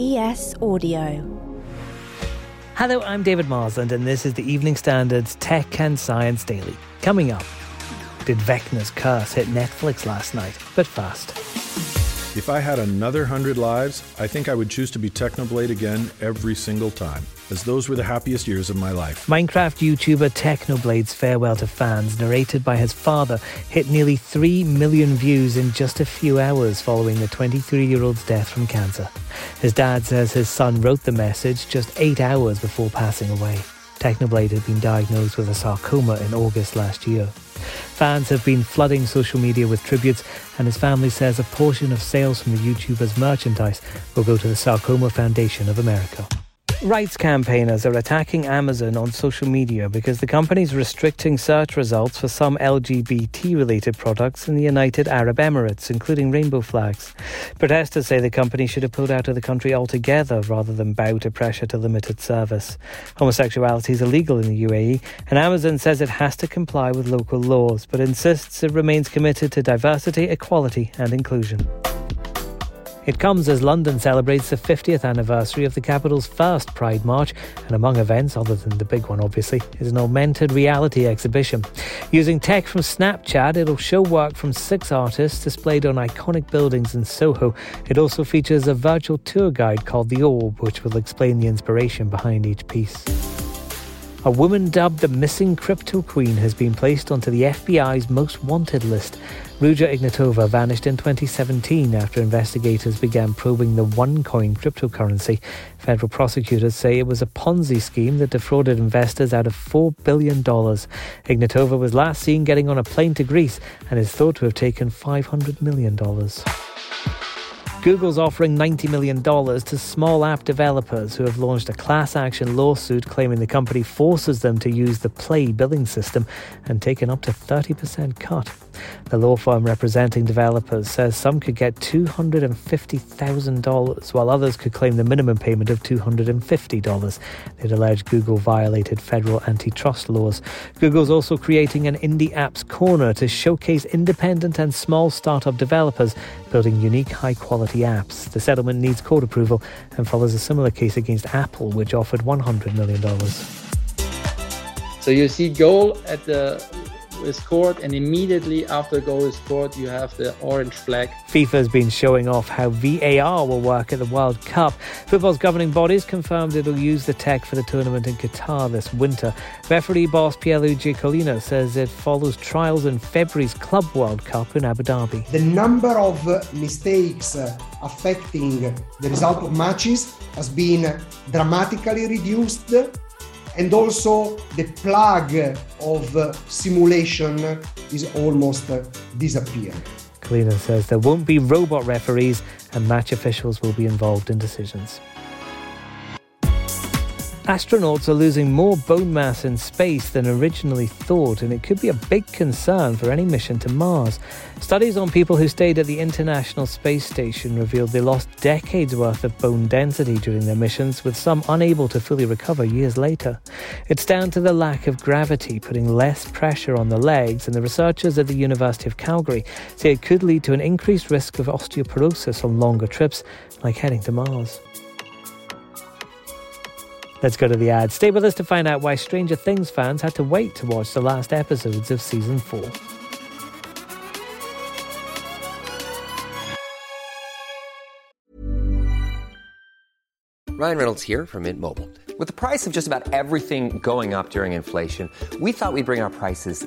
ES Audio. Hello, I'm David Marsland, and this is the Evening Standard's Tech and Science Daily. Coming up, did Vecna's curse hit Netflix last night? But fast. If I had another hundred lives, I think I would choose to be Technoblade again every single time, as those were the happiest years of my life. Minecraft YouTuber Technoblade's farewell to fans, narrated by his father, hit nearly 3 million views in just a few hours following the 23 year old's death from cancer. His dad says his son wrote the message just eight hours before passing away. Technoblade had been diagnosed with a sarcoma in August last year. Fans have been flooding social media with tributes, and his family says a portion of sales from the YouTuber's merchandise will go to the Sarcoma Foundation of America. Rights campaigners are attacking Amazon on social media because the company is restricting search results for some LGBT related products in the United Arab Emirates, including rainbow flags. Protesters say the company should have pulled out of the country altogether rather than bow to pressure to limit its service. Homosexuality is illegal in the UAE, and Amazon says it has to comply with local laws, but insists it remains committed to diversity, equality, and inclusion. It comes as London celebrates the 50th anniversary of the capital's first Pride March, and among events, other than the big one obviously, is an augmented reality exhibition. Using tech from Snapchat, it'll show work from six artists displayed on iconic buildings in Soho. It also features a virtual tour guide called The Orb, which will explain the inspiration behind each piece. A woman dubbed the missing crypto queen has been placed onto the FBI's most wanted list. Ruja Ignatova vanished in 2017 after investigators began probing the OneCoin cryptocurrency. Federal prosecutors say it was a Ponzi scheme that defrauded investors out of $4 billion. Ignatova was last seen getting on a plane to Greece and is thought to have taken $500 million. Google's offering $90 million to small app developers who have launched a class action lawsuit claiming the company forces them to use the Play billing system and taken up to 30% cut. The law firm representing developers says some could get $250,000, while others could claim the minimum payment of $250. They'd allege Google violated federal antitrust laws. Google's also creating an Indie Apps Corner to showcase independent and small startup developers building unique, high quality apps. The settlement needs court approval and follows a similar case against Apple, which offered $100 million. So you see goal at the is scored, and immediately after goal is scored, you have the orange flag. FIFA's been showing off how VAR will work at the World Cup. Football's governing bodies confirmed it'll use the tech for the tournament in Qatar this winter. Referee boss Pierluigi Collina says it follows trials in February's Club World Cup in Abu Dhabi. The number of uh, mistakes uh, affecting the result of matches has been dramatically reduced and also the plug of uh, simulation is almost uh, disappearing. Collina says there won't be robot referees and match officials will be involved in decisions. Astronauts are losing more bone mass in space than originally thought, and it could be a big concern for any mission to Mars. Studies on people who stayed at the International Space Station revealed they lost decades worth of bone density during their missions, with some unable to fully recover years later. It's down to the lack of gravity, putting less pressure on the legs, and the researchers at the University of Calgary say it could lead to an increased risk of osteoporosis on longer trips, like heading to Mars. Let's go to the ad. Stay with us to find out why Stranger Things fans had to wait to watch the last episodes of season 4. Ryan Reynolds here from Mint Mobile. With the price of just about everything going up during inflation, we thought we'd bring our prices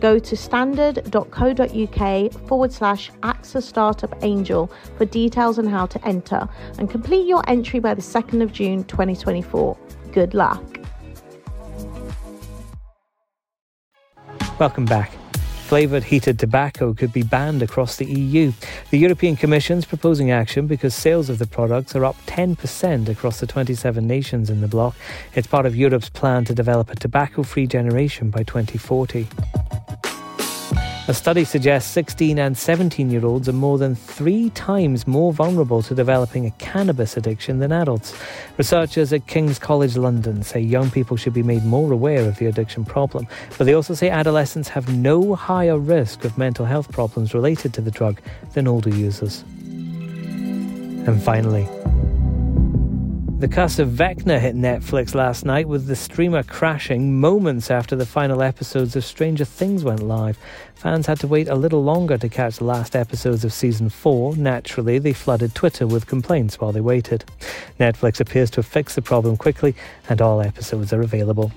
Go to standard.co.uk forward slash AXA Startup Angel for details on how to enter and complete your entry by the 2nd of June 2024. Good luck. Welcome back. Flavoured heated tobacco could be banned across the EU. The European Commission is proposing action because sales of the products are up 10% across the 27 nations in the bloc. It's part of Europe's plan to develop a tobacco free generation by 2040. A study suggests 16 and 17 year olds are more than three times more vulnerable to developing a cannabis addiction than adults. Researchers at King's College London say young people should be made more aware of the addiction problem, but they also say adolescents have no higher risk of mental health problems related to the drug than older users. And finally, the Curse of Vecna hit Netflix last night with the streamer crashing moments after the final episodes of Stranger Things went live. Fans had to wait a little longer to catch the last episodes of season 4. Naturally, they flooded Twitter with complaints while they waited. Netflix appears to have fixed the problem quickly, and all episodes are available.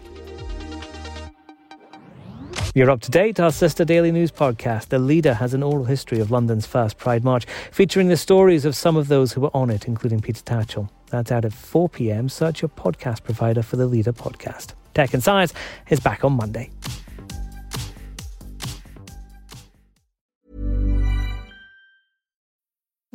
You're up to date. Our sister daily news podcast, The Leader, has an oral history of London's first Pride March, featuring the stories of some of those who were on it, including Peter Tatchell. That's out at 4 p.m. Search your podcast provider for The Leader podcast. Tech and Science is back on Monday.